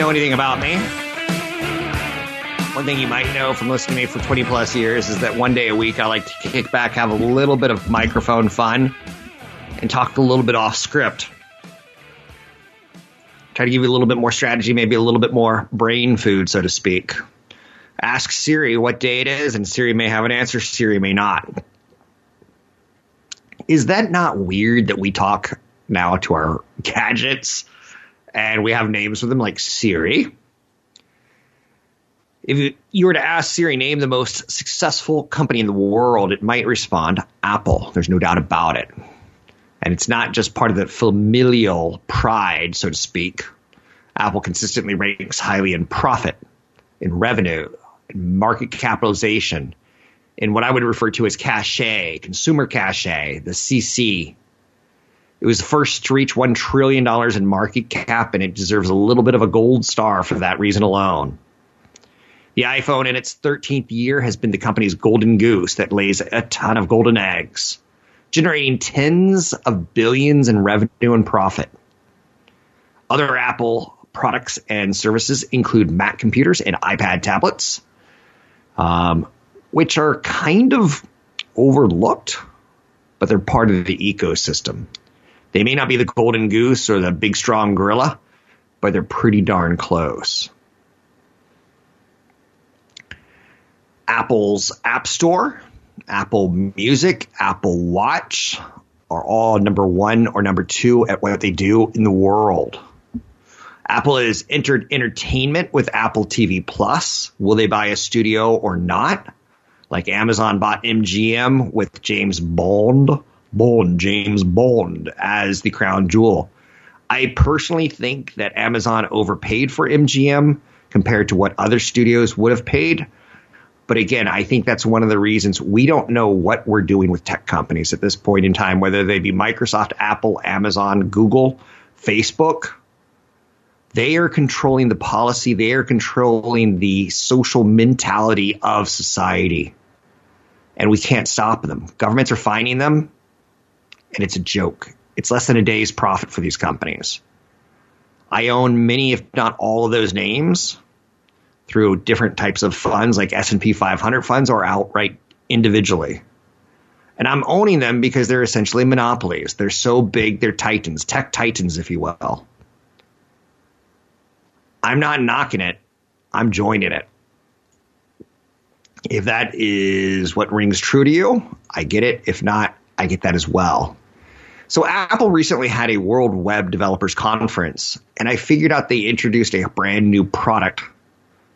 Know anything about me, one thing you might know from listening to me for 20 plus years is that one day a week I like to kick back, have a little bit of microphone fun, and talk a little bit off script. Try to give you a little bit more strategy, maybe a little bit more brain food, so to speak. Ask Siri what day it is, and Siri may have an answer, Siri may not. Is that not weird that we talk now to our gadgets and we have names for them like Siri? If you, were to ask Siri, name the most successful company in the world, it might respond Apple. There's no doubt about it. And it's not just part of the familial pride, so to speak. Apple consistently ranks highly in profit, in revenue, in market capitalization, in what I would refer to as cachet, consumer cachet, the CC. It was the first to reach $1 trillion in market cap, and it deserves a little bit of a gold star for that reason alone. The iPhone in its 13th year has been the company's golden goose that lays a ton of golden eggs, generating tens of billions in revenue and profit. Other Apple products and services include Mac computers and iPad tablets, um, which are kind of overlooked, but they're part of the ecosystem. They may not be the golden goose or the big strong gorilla, but they're pretty darn close. Apple's App Store, Apple Music, Apple Watch are all number one or number two at what they do in the world. Apple has entered entertainment with Apple TV Plus. Will they buy a studio or not? Like Amazon bought MGM with James Bond, Bond, James Bond as the crown jewel. I personally think that Amazon overpaid for MGM compared to what other studios would have paid. But again, I think that's one of the reasons we don't know what we're doing with tech companies at this point in time, whether they be Microsoft, Apple, Amazon, Google, Facebook. They are controlling the policy, they are controlling the social mentality of society. And we can't stop them. Governments are fining them, and it's a joke. It's less than a day's profit for these companies. I own many, if not all of those names through different types of funds like S&P 500 funds or outright individually. And I'm owning them because they're essentially monopolies. They're so big, they're titans, tech titans, if you will. I'm not knocking it, I'm joining it. If that is what rings true to you, I get it. If not, I get that as well. So Apple recently had a World Web Developers Conference, and I figured out they introduced a brand new product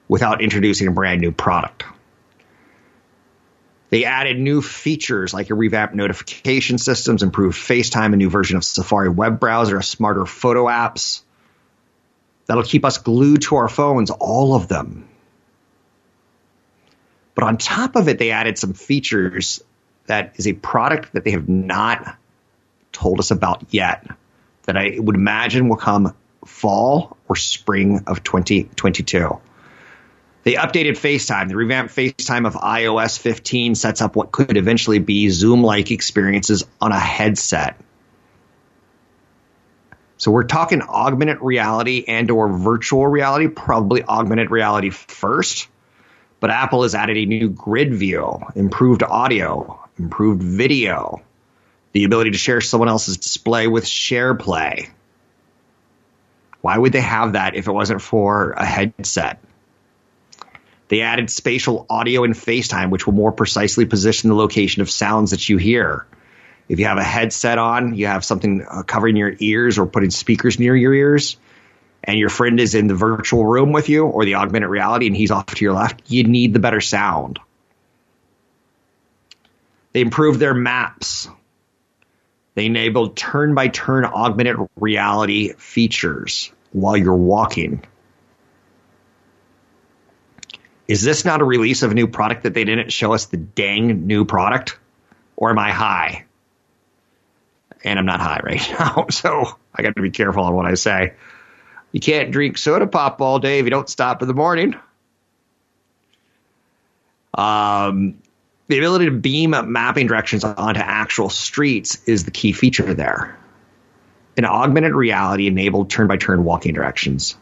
without introducing a brand new product. They added new features like a revamped notification systems, improved FaceTime, a new version of Safari web browser, smarter photo apps. That'll keep us glued to our phones, all of them. But on top of it, they added some features that is a product that they have not told us about yet that I would imagine will come fall or spring of 2022. They updated FaceTime. The revamped FaceTime of iOS 15 sets up what could eventually be Zoom like experiences on a headset. So we're talking augmented reality and or virtual reality, probably augmented reality first. But Apple has added a new grid view, improved audio, improved video, the ability to share someone else's display with SharePlay. Why would they have that if it wasn't for a headset? They added spatial audio in FaceTime, which will more precisely position the location of sounds that you hear. If you have a headset on, you have something uh, covering your ears or putting speakers near your ears, and your friend is in the virtual room with you or the augmented reality and he's off to your left, you need the better sound. They improved their maps. They enabled turn by turn augmented reality features while you're walking. Is this not a release of a new product that they didn't show us the dang new product? Or am I high? And I'm not high right now, so I got to be careful on what I say. You can't drink soda pop all day if you don't stop in the morning. Um, the ability to beam mapping directions onto actual streets is the key feature there. An augmented reality enabled turn by turn walking directions.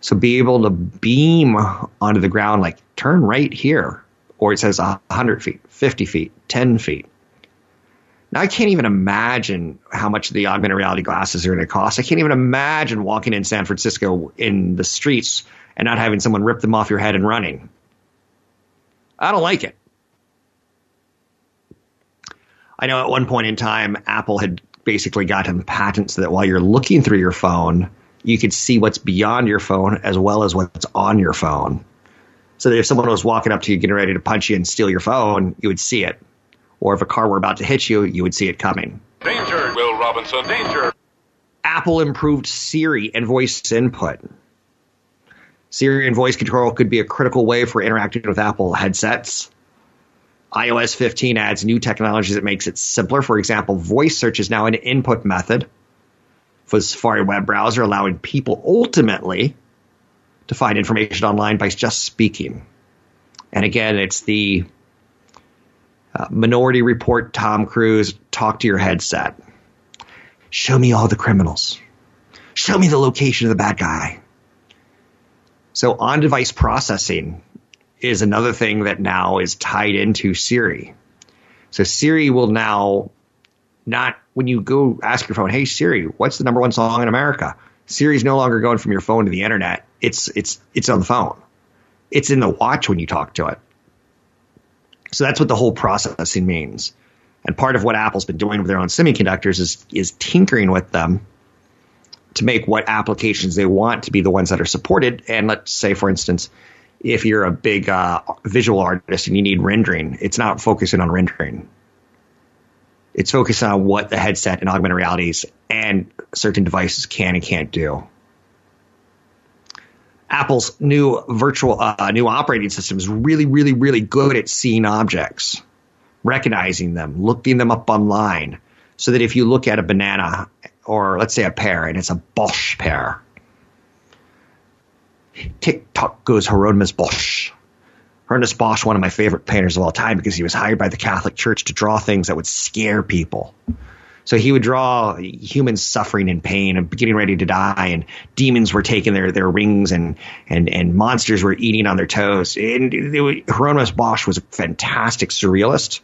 So be able to beam onto the ground, like turn right here, or it says 100 feet, 50 feet, 10 feet. Now, I can't even imagine how much the augmented reality glasses are going to cost. I can't even imagine walking in San Francisco in the streets and not having someone rip them off your head and running. I don't like it. I know at one point in time, Apple had basically gotten patents that while you're looking through your phone, you could see what's beyond your phone as well as what's on your phone. So that if someone was walking up to you, getting ready to punch you and steal your phone, you would see it. Or if a car were about to hit you, you would see it coming. Danger, Will Robinson, danger. Apple improved Siri and voice input. Siri and voice control could be a critical way for interacting with Apple headsets. iOS 15 adds new technologies that makes it simpler. For example, voice search is now an input method for the Safari web browser, allowing people ultimately to find information online by just speaking. And again, it's the uh, Minority Report Tom Cruise talk to your headset. Show me all the criminals. Show me the location of the bad guy. So on device processing is another thing that now is tied into Siri. So Siri will now not when you go ask your phone, "Hey Siri, what's the number one song in America?" Siri's no longer going from your phone to the internet. It's it's it's on the phone. It's in the watch when you talk to it. So that's what the whole processing means. And part of what Apple's been doing with their own semiconductors is is tinkering with them to make what applications they want to be the ones that are supported. And let's say, for instance, if you're a big uh, visual artist and you need rendering, it's not focusing on rendering. It's focused on what the headset and augmented realities and certain devices can and can't do. Apple's new virtual uh, new operating system is really, really, really good at seeing objects, recognizing them, looking them up online, so that if you look at a banana or let's say a pear and it's a Bosch pear, tick tock goes Hieronymus Bosch. Ernest Bosch, one of my favorite painters of all time, because he was hired by the Catholic Church to draw things that would scare people. So he would draw humans suffering and pain and getting ready to die, and demons were taking their, their rings, and, and, and monsters were eating on their toes. And Hieronymus Bosch was a fantastic surrealist.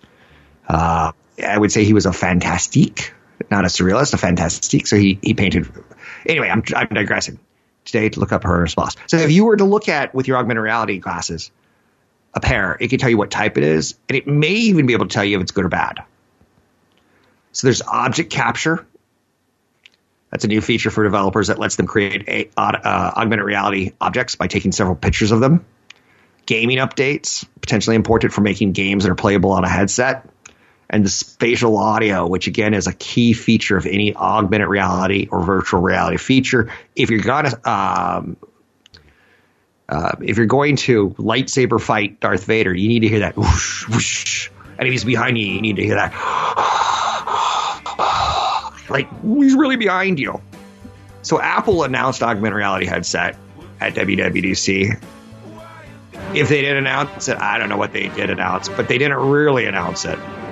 Uh, I would say he was a fantastique, not a surrealist, a fantastique. So he, he painted. Anyway, I'm, I'm digressing today to look up her Bosch. So if you were to look at with your augmented reality glasses, a pair, it can tell you what type it is, and it may even be able to tell you if it's good or bad. So there's object capture. That's a new feature for developers that lets them create a, uh, augmented reality objects by taking several pictures of them. Gaming updates, potentially important for making games that are playable on a headset. And the spatial audio, which again is a key feature of any augmented reality or virtual reality feature. If you're to um, Uh, if you're going to lightsaber fight Darth Vader, you need to hear that whoosh, whoosh. And if he's behind you, you need to hear that. like, he's really behind you. So Apple announced augmented reality headset at WWDC. If they didn't announce it, I don't know what they did announce, but they didn't really announce it.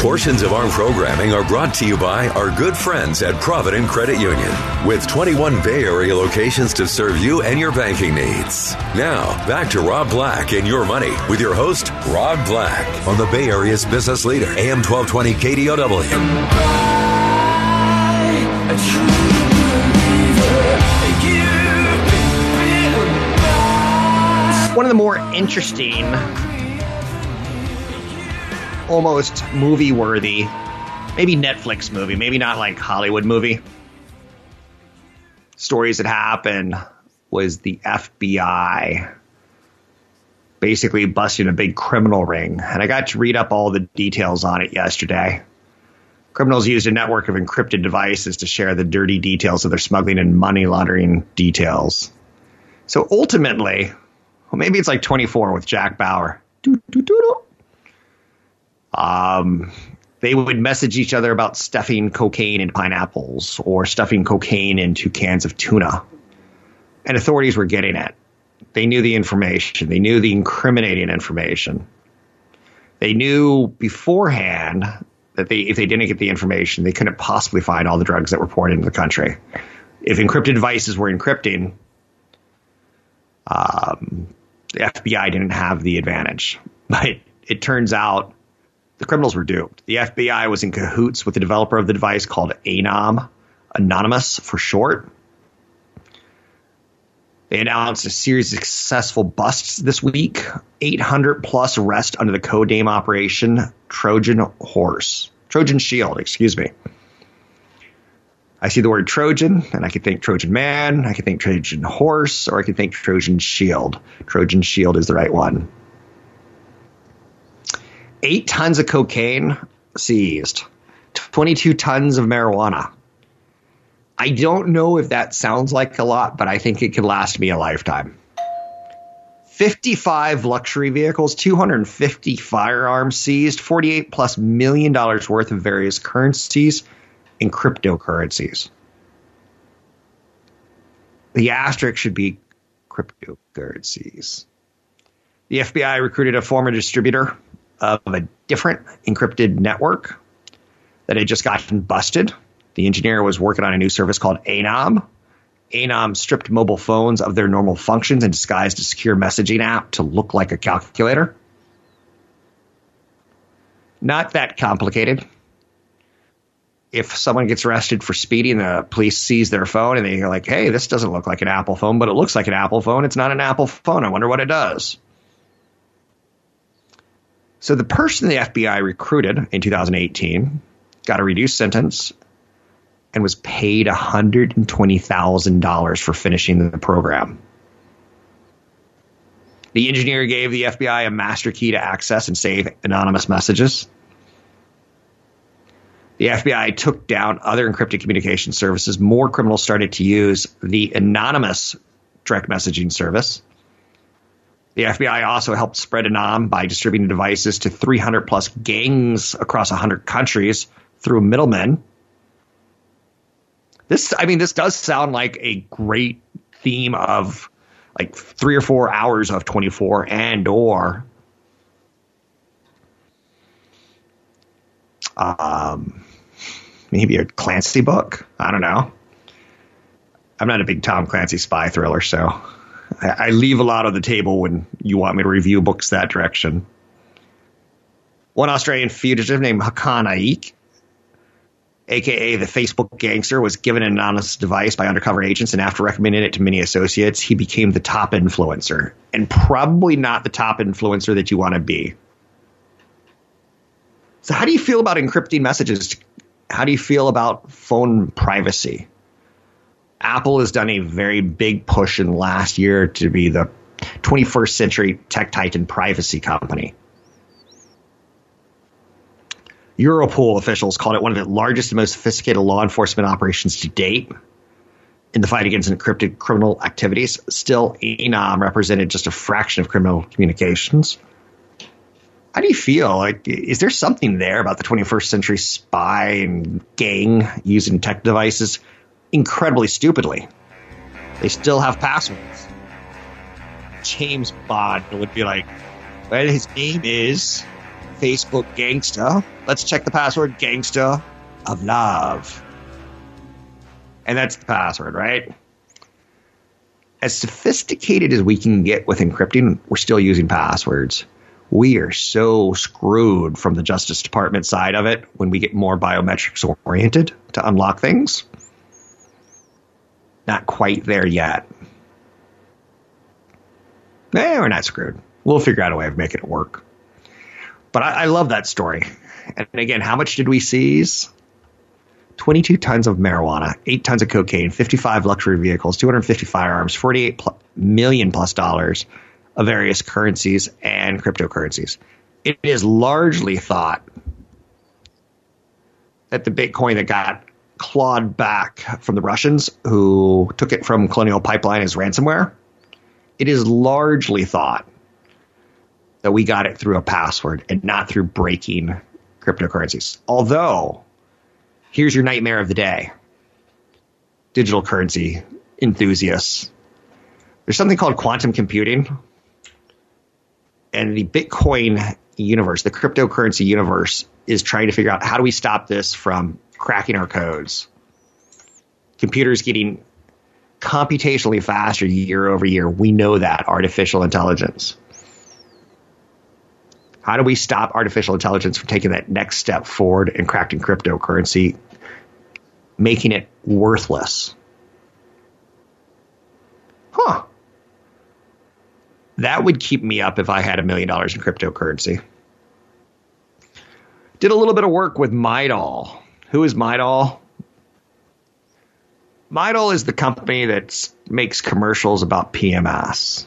Portions of our programming are brought to you by our good friends at Provident Credit Union, with 21 Bay Area locations to serve you and your banking needs. Now, back to Rob Black and Your Money with your host, Rob Black, on the Bay Area's business leader, AM 1220 KDOW. One of the more interesting almost movie worthy, maybe Netflix movie, maybe not like Hollywood movie. Stories that happen was the FBI basically busting a big criminal ring. And I got to read up all the details on it yesterday. Criminals used a network of encrypted devices to share the dirty details of their smuggling and money laundering details. So ultimately, well, maybe it's like 24 with Jack Bauer. Doo, doo, doo, um, they would message each other about stuffing cocaine in pineapples or stuffing cocaine into cans of tuna. And authorities were getting it. They knew the information, they knew the incriminating information. They knew beforehand that they, if they didn't get the information, they couldn't possibly find all the drugs that were poured into the country. If encrypted devices were encrypting, um, the FBI didn't have the advantage. But it turns out the criminals were doomed. The FBI was in cahoots with the developer of the device called Anom, Anonymous for short. They announced a series of successful busts this week 800 plus arrests under the code name Operation Trojan Horse. Trojan Shield, excuse me. I see the word Trojan, and I can think Trojan Man, I can think Trojan Horse, or I can think Trojan Shield. Trojan Shield is the right one eight tons of cocaine seized, 22 tons of marijuana. I don't know if that sounds like a lot, but I think it could last me a lifetime. 55 luxury vehicles, 250 firearms seized, 48 plus million dollars worth of various currencies and cryptocurrencies. The asterisk should be cryptocurrencies. The FBI recruited a former distributor of a different encrypted network that had just gotten busted. The engineer was working on a new service called Anom. Anom stripped mobile phones of their normal functions and disguised a secure messaging app to look like a calculator. Not that complicated. If someone gets arrested for speeding, the police seize their phone and they're like, hey, this doesn't look like an Apple phone, but it looks like an Apple phone. It's not an Apple phone. I wonder what it does. So the person the FBI recruited in 2018 got a reduced sentence and was paid $120,000 for finishing the program. The engineer gave the FBI a master key to access and save anonymous messages. The FBI took down other encrypted communication services. More criminals started to use the anonymous direct messaging service. The FBI also helped spread Anom by distributing devices to 300 plus gangs across 100 countries through middlemen. This, I mean, this does sound like a great theme of like three or four hours of 24 and or um, maybe a Clancy book. I don't know. I'm not a big Tom Clancy spy thriller, so I leave a lot on the table when you want me to review books that direction. One Australian fugitive named Hakan Ayik, aka the Facebook gangster, was given an anonymous device by undercover agents, and after recommending it to many associates, he became the top influencer, and probably not the top influencer that you want to be. So, how do you feel about encrypting messages? How do you feel about phone privacy? Apple has done a very big push in last year to be the 21st century tech titan privacy company. Europol officials called it one of the largest and most sophisticated law enforcement operations to date in the fight against encrypted criminal activities. Still, Anom um, represented just a fraction of criminal communications. How do you feel? Like, is there something there about the 21st century spy and gang using tech devices incredibly stupidly? They still have passwords. James Bond would be like, well, his name is Facebook Gangsta. Let's check the password Gangsta of Love. And that's the password, right? As sophisticated as we can get with encrypting, we're still using passwords we are so screwed from the Justice Department side of it when we get more biometrics oriented to unlock things. Not quite there yet. Eh, we're not screwed. We'll figure out a way of making it work. But I, I love that story. And again, how much did we seize? 22 tons of marijuana, 8 tons of cocaine, 55 luxury vehicles, 250 firearms, 48 pl- million plus dollars of various currencies and cryptocurrencies. It is largely thought that the Bitcoin that got clawed back from the Russians who took it from Colonial Pipeline as ransomware, it is largely thought that we got it through a password and not through breaking cryptocurrencies. Although, here's your nightmare of the day digital currency enthusiasts. There's something called quantum computing, and the Bitcoin universe, the cryptocurrency universe, is trying to figure out how do we stop this from cracking our codes. Computers getting computationally faster year over year. We know that artificial intelligence. How do we stop artificial intelligence from taking that next step forward and cracking cryptocurrency, making it worthless? Huh that would keep me up if I had a million dollars in cryptocurrency. Did a little bit of work with Midol. Who is Midol? Midol is the company that makes commercials about PMS,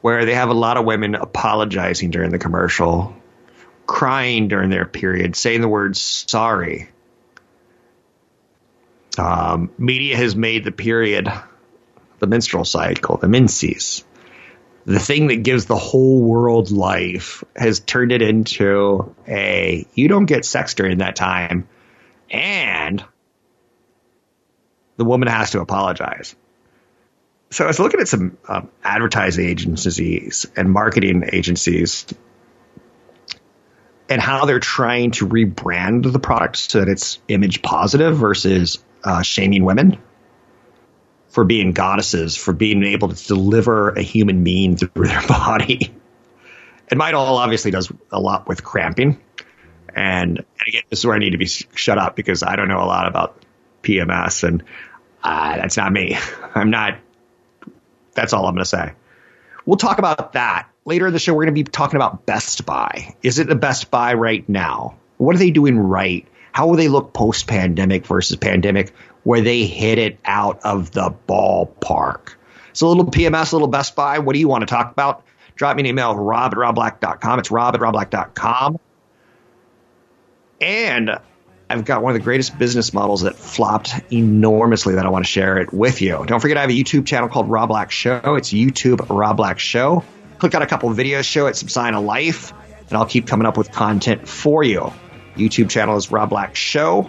where they have a lot of women apologizing during the commercial, crying during their period, saying the words sorry. Um, media has made the period, the menstrual cycle, the menses, the thing that gives the whole world life has turned it into a you don't get sex during that time. And the woman has to apologize. So i was looking at some um, advertising agencies and marketing agencies and how they're trying to rebrand the product so that it's image positive versus uh, shaming women for being goddesses, for being able to deliver a human being through their body. And Midol obviously does a lot with cramping. And, and, again, this is where I need to be shut up because I don't know a lot about PMS, and uh, that's not me. I'm not. That's all I'm going to say. We'll talk about that later in the show. We're going to be talking about Best Buy. Is it the Best Buy right now? What are they doing right? How will they look post pandemic versus pandemic? Where they hit it out of the ballpark. So a little PMS, a little Best Buy. What do you want to talk about? Drop me an email, rob at robblack.com. It's rob at robblack.com. And I've got one of the greatest business models that flopped enormously that I want to share it with you. Don't forget I have a YouTube channel called Rob Black Show. It's YouTube Rob Black Show. Click on a couple videos, show it some sign of life, and I'll keep coming up with content for you. YouTube channel is Rob Black Show.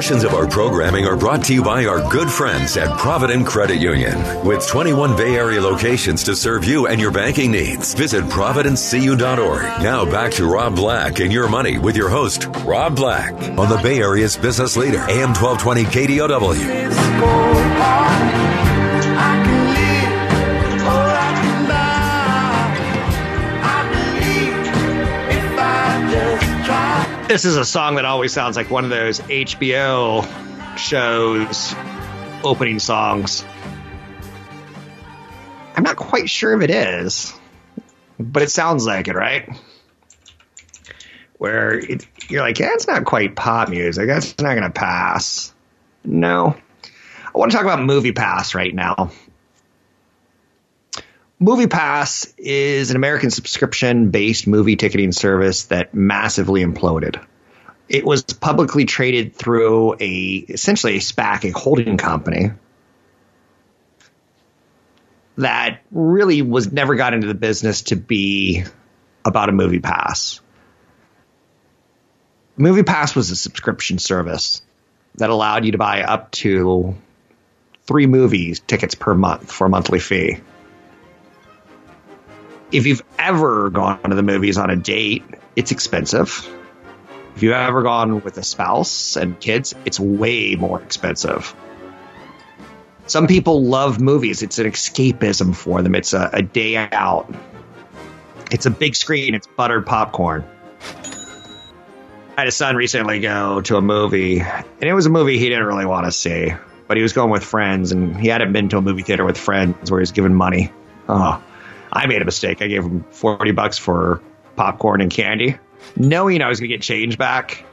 Portions of our programming are brought to you by our good friends at Provident Credit Union. With 21 Bay Area locations to serve you and your banking needs, visit providentcu.org. Now back to Rob Black and your money with your host, Rob Black, on the Bay Area's business leader, AM 1220 KDOW. This is a song that always sounds like one of those HBO shows opening songs. I'm not quite sure if it is, but it sounds like it, right? Where it, you're like, yeah, it's not quite pop music. That's not going to pass. No. I want to talk about Movie Pass right now. Movie Pass is an American subscription based movie ticketing service that massively imploded. It was publicly traded through a essentially a SPAC, a holding company that really was never got into the business to be about a movie pass. Movie Pass was a subscription service that allowed you to buy up to three movies tickets per month for a monthly fee. If you've ever gone to the movies on a date, it's expensive. If you've ever gone with a spouse and kids, it's way more expensive. Some people love movies. It's an escapism for them. It's a, a day out. It's a big screen. It's buttered popcorn. I had a son recently go to a movie, and it was a movie he didn't really want to see, but he was going with friends, and he hadn't been to a movie theater with friends where he was given money. Oh, I made a mistake. I gave him 40 bucks for popcorn and candy, knowing I was going to get change back.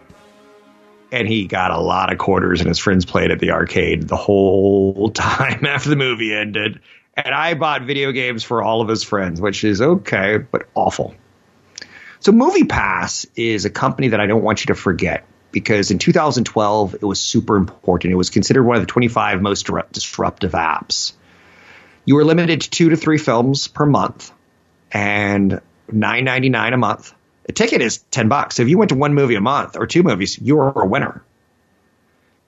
And he got a lot of quarters and his friends played at the arcade the whole time after the movie ended. And i bought video games for all of his friends which is okay but awful. So movie pass is a company that i don't want you to forget because in 2012 it was super important. It was considered one of the 25 most disruptive apps you were limited to two to three films per month and 9.99 a month a ticket is 10 bucks. So If you went to one movie a month or two movies, you were a winner.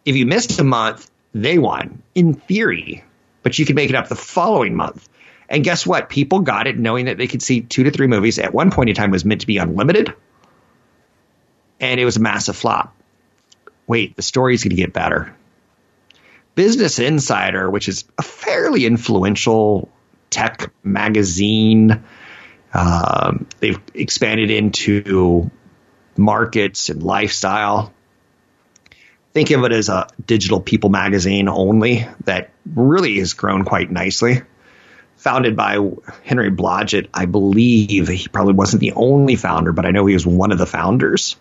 If you missed a month, they won in theory, but you could make it up the following month. And guess what? People got it knowing that they could see two to three movies at one point in time was meant to be unlimited. And it was a massive flop. Wait, the story's going to get better. Business Insider, which is a fairly influential tech magazine, um, they've expanded into markets and lifestyle. Think of it as a digital people magazine only that really has grown quite nicely. Founded by Henry Blodget, I believe he probably wasn't the only founder, but I know he was one of the founders.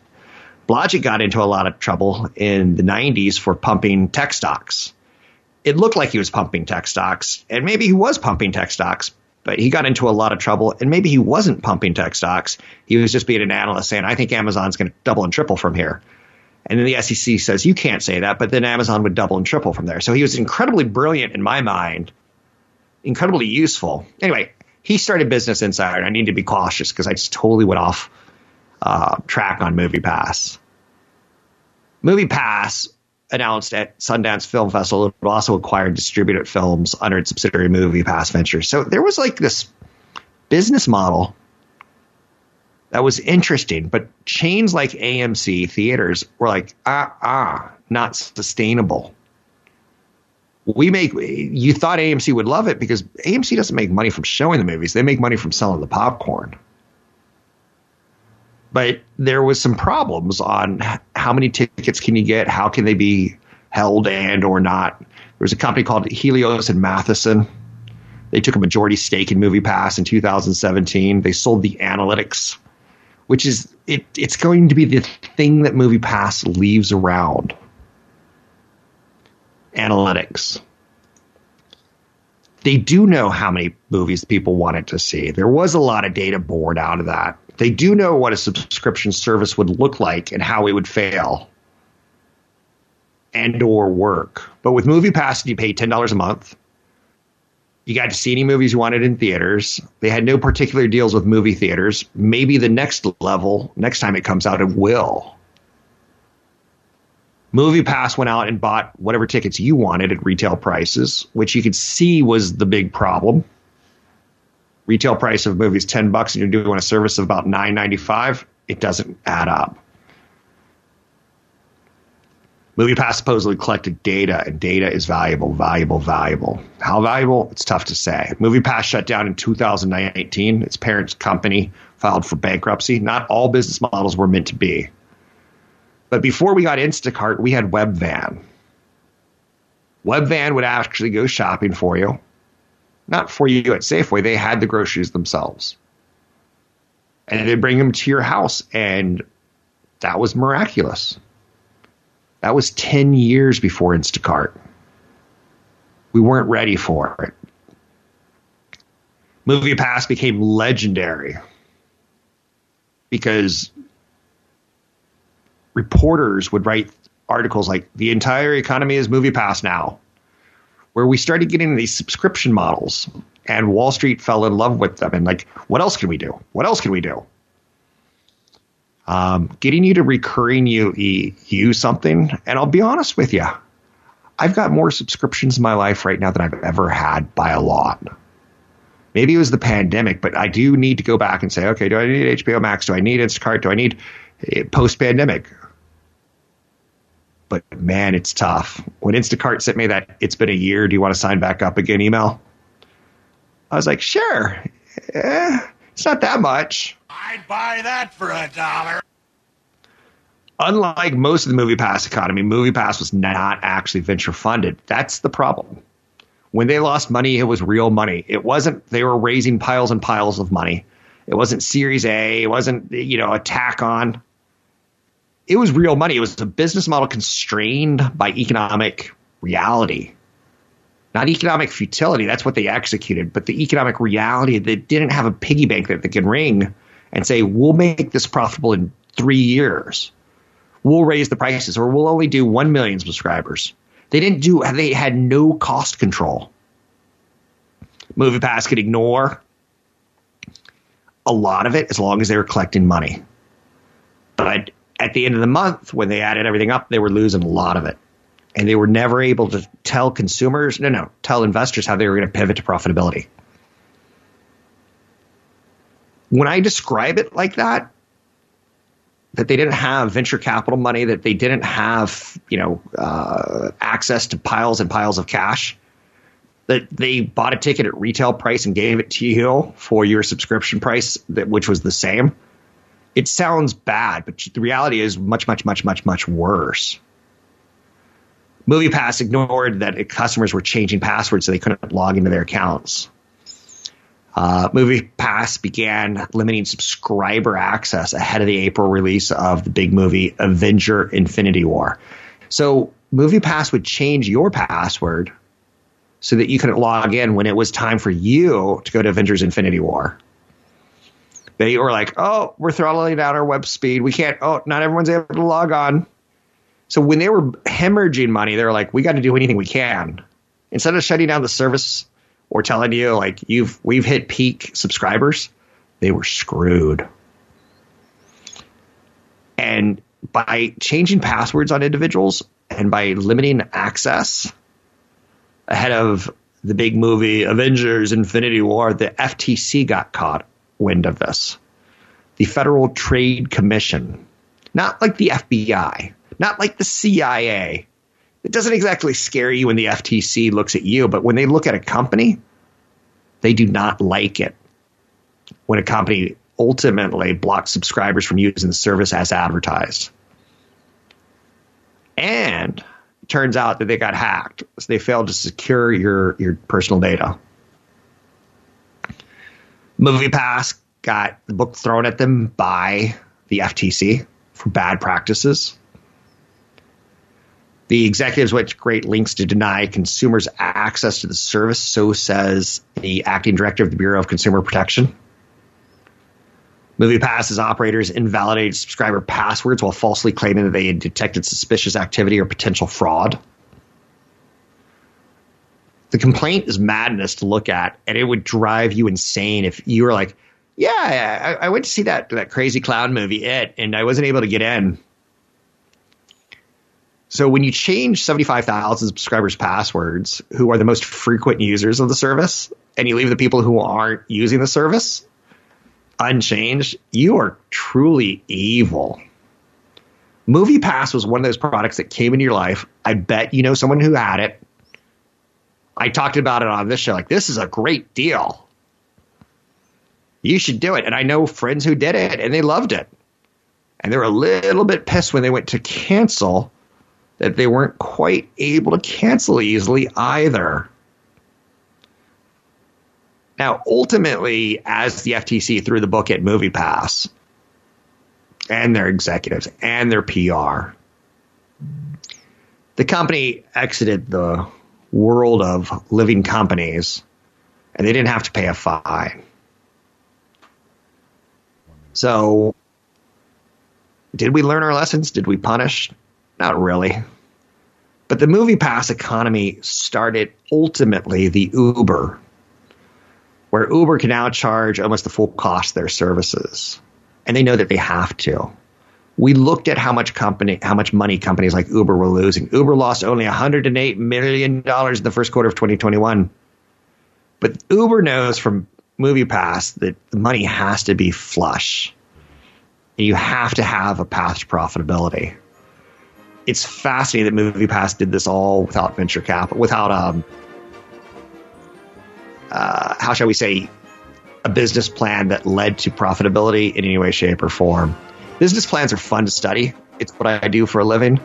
Blodget got into a lot of trouble in the 90s for pumping tech stocks. It looked like he was pumping tech stocks, and maybe he was pumping tech stocks, but he got into a lot of trouble. And maybe he wasn't pumping tech stocks. He was just being an analyst saying, I think Amazon's going to double and triple from here. And then the SEC says, you can't say that. But then Amazon would double and triple from there. So he was incredibly brilliant in my mind, incredibly useful. Anyway, he started Business Insider. and I need to be cautious because I just totally went off uh, track on Movie Pass. Movie Pass announced at Sundance Film Festival it also acquired distributed films under its subsidiary Movie Pass Ventures. So there was like this business model that was interesting, but chains like AMC theaters were like, ah, ah, not sustainable. We make, you thought AMC would love it because AMC doesn't make money from showing the movies, they make money from selling the popcorn but there was some problems on how many tickets can you get, how can they be held and or not. There was a company called Helios and Matheson. They took a majority stake in MoviePass in 2017. They sold the analytics, which is it, it's going to be the thing that MoviePass leaves around. Analytics. They do know how many movies people wanted to see. There was a lot of data born out of that they do know what a subscription service would look like and how it would fail and or work. But with Movie Pass, you pay ten dollars a month. You got to see any movies you wanted in theaters. They had no particular deals with movie theaters. Maybe the next level, next time it comes out, it will. Movie Pass went out and bought whatever tickets you wanted at retail prices, which you could see was the big problem retail price of a movie is 10 bucks and you're doing a service of about 9.95 it doesn't add up MoviePass supposedly collected data, and data is valuable, valuable, valuable. How valuable? It's tough to say. MoviePass shut down in 2019. Its parent company filed for bankruptcy. Not all business models were meant to be. But before we got Instacart, we had Webvan. Webvan would actually go shopping for you. Not for you at Safeway, they had the groceries themselves. And they'd bring them to your house, and that was miraculous. That was 10 years before Instacart. We weren't ready for it. Movie Pass became legendary because reporters would write articles like the entire economy is movie pass now where we started getting these subscription models and wall street fell in love with them and like what else can we do? What else can we do? Um, getting you to recurring you use something and i'll be honest with you i've got more subscriptions in my life right now than i've ever had by a lot. Maybe it was the pandemic but i do need to go back and say okay do i need hbo max? Do i need instacart? Do i need eh, post pandemic but man, it's tough. When Instacart sent me that it's been a year, do you want to sign back up again email? I was like, sure. Eh, it's not that much. I'd buy that for a dollar. Unlike most of the Movie Pass economy, Movie Pass was not actually venture funded. That's the problem. When they lost money, it was real money. It wasn't they were raising piles and piles of money. It wasn't Series A. It wasn't you know a tack on it was real money. It was a business model constrained by economic reality, not economic futility. That's what they executed, but the economic reality that didn't have a piggy bank that they can ring and say, we'll make this profitable in three years. We'll raise the prices or we'll only do 1 million subscribers. They didn't do, they had no cost control. MoviePass could ignore a lot of it as long as they were collecting money. But at the end of the month, when they added everything up, they were losing a lot of it. And they were never able to tell consumers, no, no, tell investors how they were going to pivot to profitability. When I describe it like that, that they didn't have venture capital money, that they didn't have, you know, uh, access to piles and piles of cash, that they bought a ticket at retail price and gave it to you for your subscription price, that which was the same it sounds bad, but the reality is much, much, much, much, much worse. MoviePass ignored that customers were changing passwords so they couldn't log into their accounts. Uh, MoviePass began limiting subscriber access ahead of the April release of the big movie Avenger Infinity War. So MoviePass would change your password so that you couldn't log in when it was time for you to go to Avengers Infinity War. They were like, oh, we're throttling down our web speed. We can't, oh, not everyone's able to log on. So when they were hemorrhaging money, they were like, we got to do anything we can. Instead of shutting down the service or telling you like you've we've hit peak subscribers, they were screwed. And by changing passwords on individuals and by limiting access ahead of the big movie Avengers Infinity War, the FTC got caught wind of this. The Federal Trade Commission, not like the FBI, not like the CIA. It doesn't exactly scare you when the FTC looks at you, but when they look at a company, they do not like it. When a company ultimately blocks subscribers from using the service as advertised. And it turns out that they got hacked. So they failed to secure your, your personal data. MoviePass got the book thrown at them by the FTC for bad practices. The executives went to great lengths to deny consumers access to the service, so says the acting director of the Bureau of Consumer Protection. MoviePass's operators invalidated subscriber passwords while falsely claiming that they had detected suspicious activity or potential fraud the complaint is madness to look at, and it would drive you insane if you were like, "Yeah, I, I went to see that that crazy clown movie, It, and I wasn't able to get in." So when you change 75,000 subscribers' passwords, who are the most frequent users of the service, and you leave the people who aren't using the service unchanged, you are truly evil. Movie Pass was one of those products that came into your life. I bet you know someone who had it I talked about it on this show. Like, this is a great deal. You should do it. And I know friends who did it and they loved it. And they were a little bit pissed when they went to cancel that they weren't quite able to cancel easily either. Now, ultimately, as the FTC threw the book at MoviePass and their executives and their PR, the company exited the world of living companies and they didn't have to pay a fine. So, did we learn our lessons? Did we punish? Not really. But the MoviePass economy started ultimately the Uber, where Uber can now charge almost the full cost of their services. And they know that they have to. We looked at how much company, how much money companies like Uber were losing. Uber lost only 108 million dollars in the first quarter of 2021. But Uber knows from MoviePass that the money has to be flush. And you have to have a path to profitability it's fascinating that MoviePass did this all without venture capital, without um, uh, how shall we say, a business plan that led to profitability in any way, shape, or form. Business plans are fun to study. It's what I do for a living.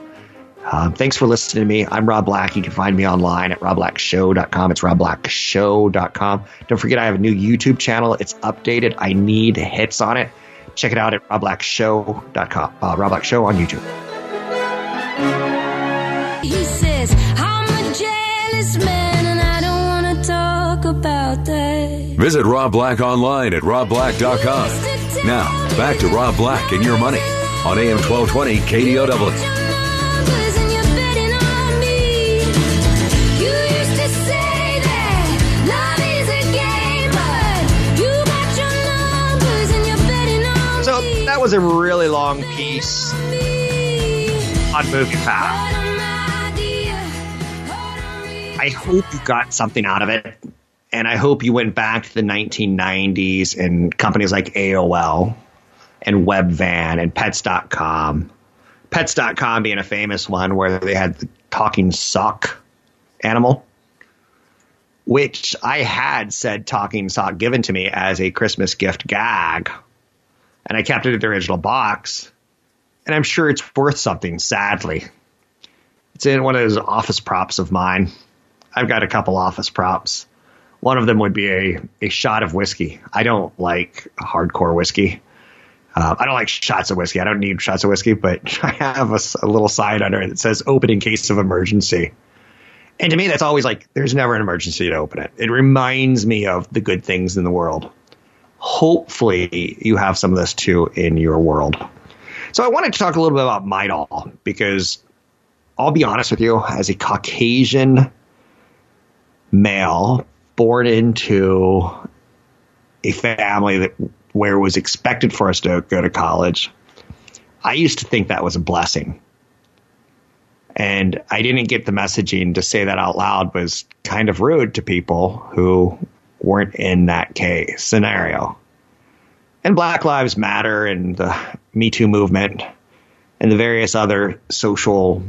Um, thanks for listening to me. I'm Rob Black. You can find me online at robblackshow.com. It's robblackshow.com. Don't forget, I have a new YouTube channel. It's updated. I need hits on it. Check it out at robblackshow.com. Uh, Rob Black Show on YouTube. He says, I'm a jealous man Visit Rob Black online at robblack.com. Now, back to Rob Black and your money on AM 1220 KDOW. So that was a really long piece on MoviePass. I hope you got something out of it. And I hope you went back to the 1990s and companies like AOL and Webvan and Pets.com. Pets.com being a famous one where they had the talking sock animal, which I had said talking sock given to me as a Christmas gift gag. And I kept it in the original box and I'm sure it's worth something, sadly. It's in one of those office props of mine. I've got a couple office props. One of them would be a, a shot of whiskey. I don't like hardcore whiskey. Uh, I don't like shots of whiskey. I don't need shots of whiskey, but I have a, a little sign under it that says open in case of emergency. And to me, that's always like, there's never an emergency to open it. It reminds me of the good things in the world. Hopefully, you have some of this too in your world. So I wanted to talk a little bit about Midol because I'll be honest with you, as a Caucasian male born into a family that where it was expected for us to go to college, I used to think that was a blessing. And I didn't get the messaging to say that out loud was kind of rude to people who weren't in that case scenario and Black Lives Matter and the Me Too movement and the various other social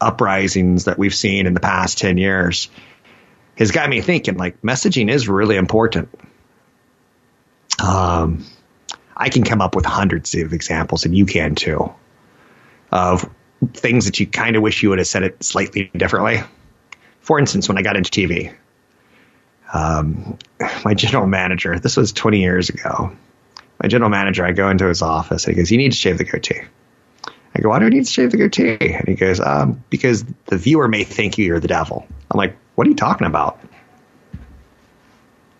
uprisings that we've seen in the past 10 years has got me thinking like messaging is really important. Um, I can come up with hundreds of examples, and you can too, of things that you kind of wish you would have said it slightly differently. For instance, when I got into TV, um, my general manager, this was 20 years ago, my general manager, I go into his office and he goes, You need to shave the goatee. I go, Why do I need to shave the goatee? And he goes, um, Because the viewer may think you're the devil. I'm like, What are you talking about?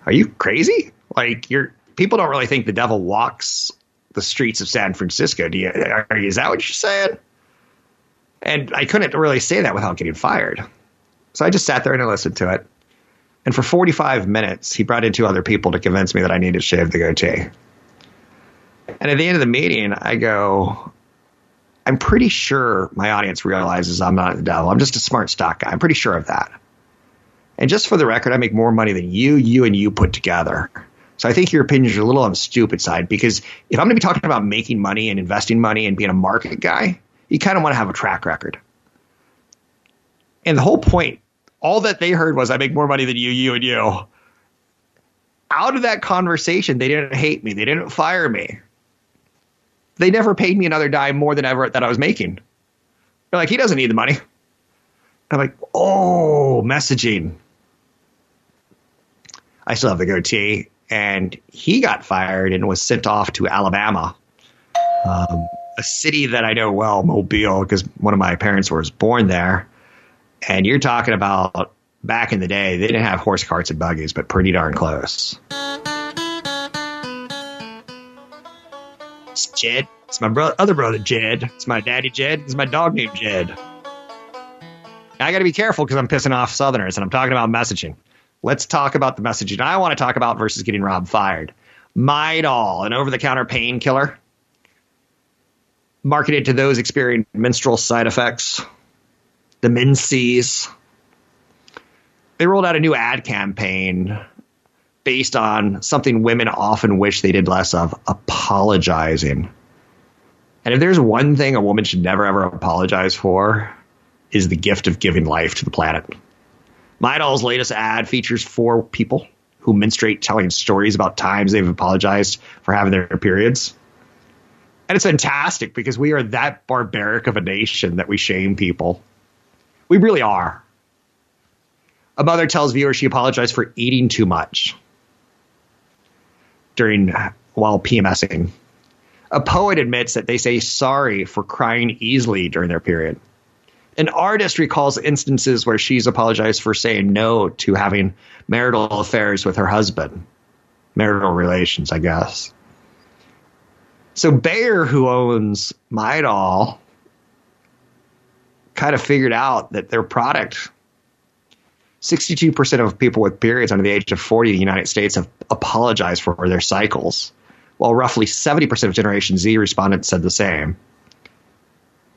Are you crazy? Like, you're people don't really think the devil walks the streets of San Francisco. Do you, are, is that what you're saying? And I couldn't really say that without getting fired. So I just sat there and I listened to it. And for 45 minutes, he brought in two other people to convince me that I needed to shave the goatee. And at the end of the meeting, I go, I'm pretty sure my audience realizes I'm not the devil. I'm just a smart stock guy. I'm pretty sure of that. And just for the record, I make more money than you, you, and you put together. So I think your opinions are a little on the stupid side because if I'm going to be talking about making money and investing money and being a market guy, you kind of want to have a track record. And the whole point, all that they heard was I make more money than you, you, and you. Out of that conversation, they didn't hate me. They didn't fire me They never paid me another dime more than ever that I was making. They're like, he doesn't need the money. I'm like, oh, messaging. I still have the goatee. And he got fired and was sent off to Alabama, um, a city that I know well, Mobile, because one of my parents was born there. And you're talking about back in the day, they didn't have horse carts and buggies, but pretty darn close. It's Jed. It's my bro- other brother, Jed. It's my daddy, Jed. It's my dog named Jed. I got to be careful because I'm pissing off Southerners and I'm talking about messaging. Let's talk about the messaging I want to talk about versus getting Rob fired. Midol, an over the counter painkiller, marketed to those experiencing menstrual side effects, the menses. They rolled out a new ad campaign based on something women often wish they did less of apologizing. And if there's one thing a woman should never ever apologize for, is the gift of giving life to the planet. Midol's latest ad features four people who menstruate telling stories about times they've apologized for having their periods. And it's fantastic because we are that barbaric of a nation that we shame people. We really are. A mother tells viewers she apologized for eating too much during while PMSing. A poet admits that they say sorry for crying easily during their period. An artist recalls instances where she's apologized for saying no to having marital affairs with her husband. Marital relations, I guess. So Bayer, who owns Midol, kind of figured out that their product 62% of people with periods under the age of 40 in the United States have apologized for their cycles, while roughly 70% of Generation Z respondents said the same.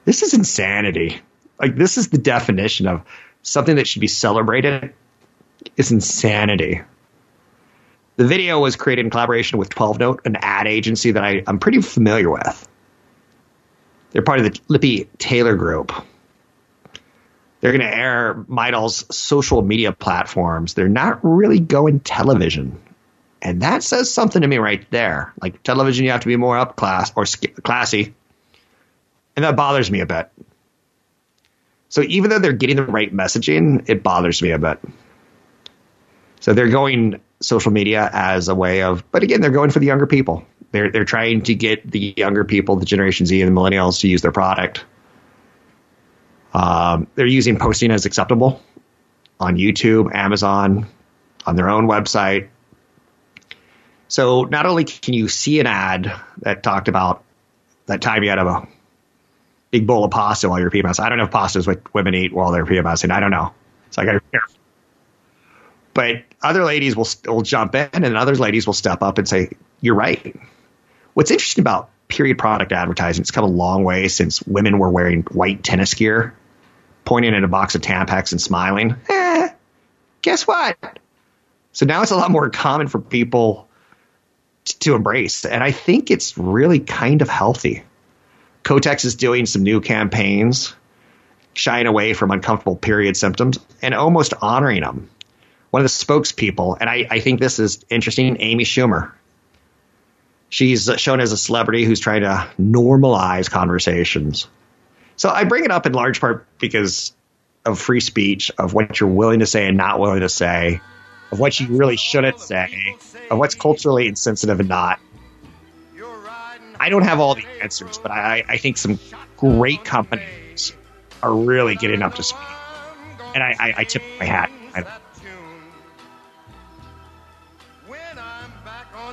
This is insanity. Like, this is the definition of something that should be celebrated. It's insanity. The video was created in collaboration with 12 Note, an ad agency that I, I'm pretty familiar with. They're part of the Lippe Taylor Group. They're going to air Midol's social media platforms. They're not really going television. And that says something to me right there. Like television, you have to be more up class or classy. And that bothers me a bit. So even though they're getting the right messaging, it bothers me a bit. So they're going social media as a way of, but again, they're going for the younger people. They're they're trying to get the younger people, the Generation Z and the millennials, to use their product. Um, they're using posting as acceptable on YouTube, Amazon, on their own website. So not only can you see an ad that talked about that time you had a big bowl of pasta while you're PMS. I don't know if pasta is what women eat while they're PMSing. I don't know. So I got to be careful. But other ladies will, will jump in and other ladies will step up and say, you're right. What's interesting about period product advertising, it's come a long way since women were wearing white tennis gear pointing at a box of Tampax and smiling. Eh, guess what? So now it's a lot more common for people to embrace. And I think it's really kind of healthy. Kotex is doing some new campaigns, shying away from uncomfortable period symptoms and almost honoring them. One of the spokespeople, and I, I think this is interesting, Amy Schumer. She's shown as a celebrity who's trying to normalize conversations so I bring it up in large part because of free speech, of what you're willing to say and not willing to say, of what you really shouldn't say, of what's culturally insensitive and not. I don't have all the answers, but I, I think some great companies are really getting up to speed. And I, I, I tip my hat. I,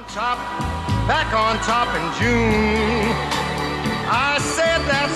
Top, back on top in June. I said that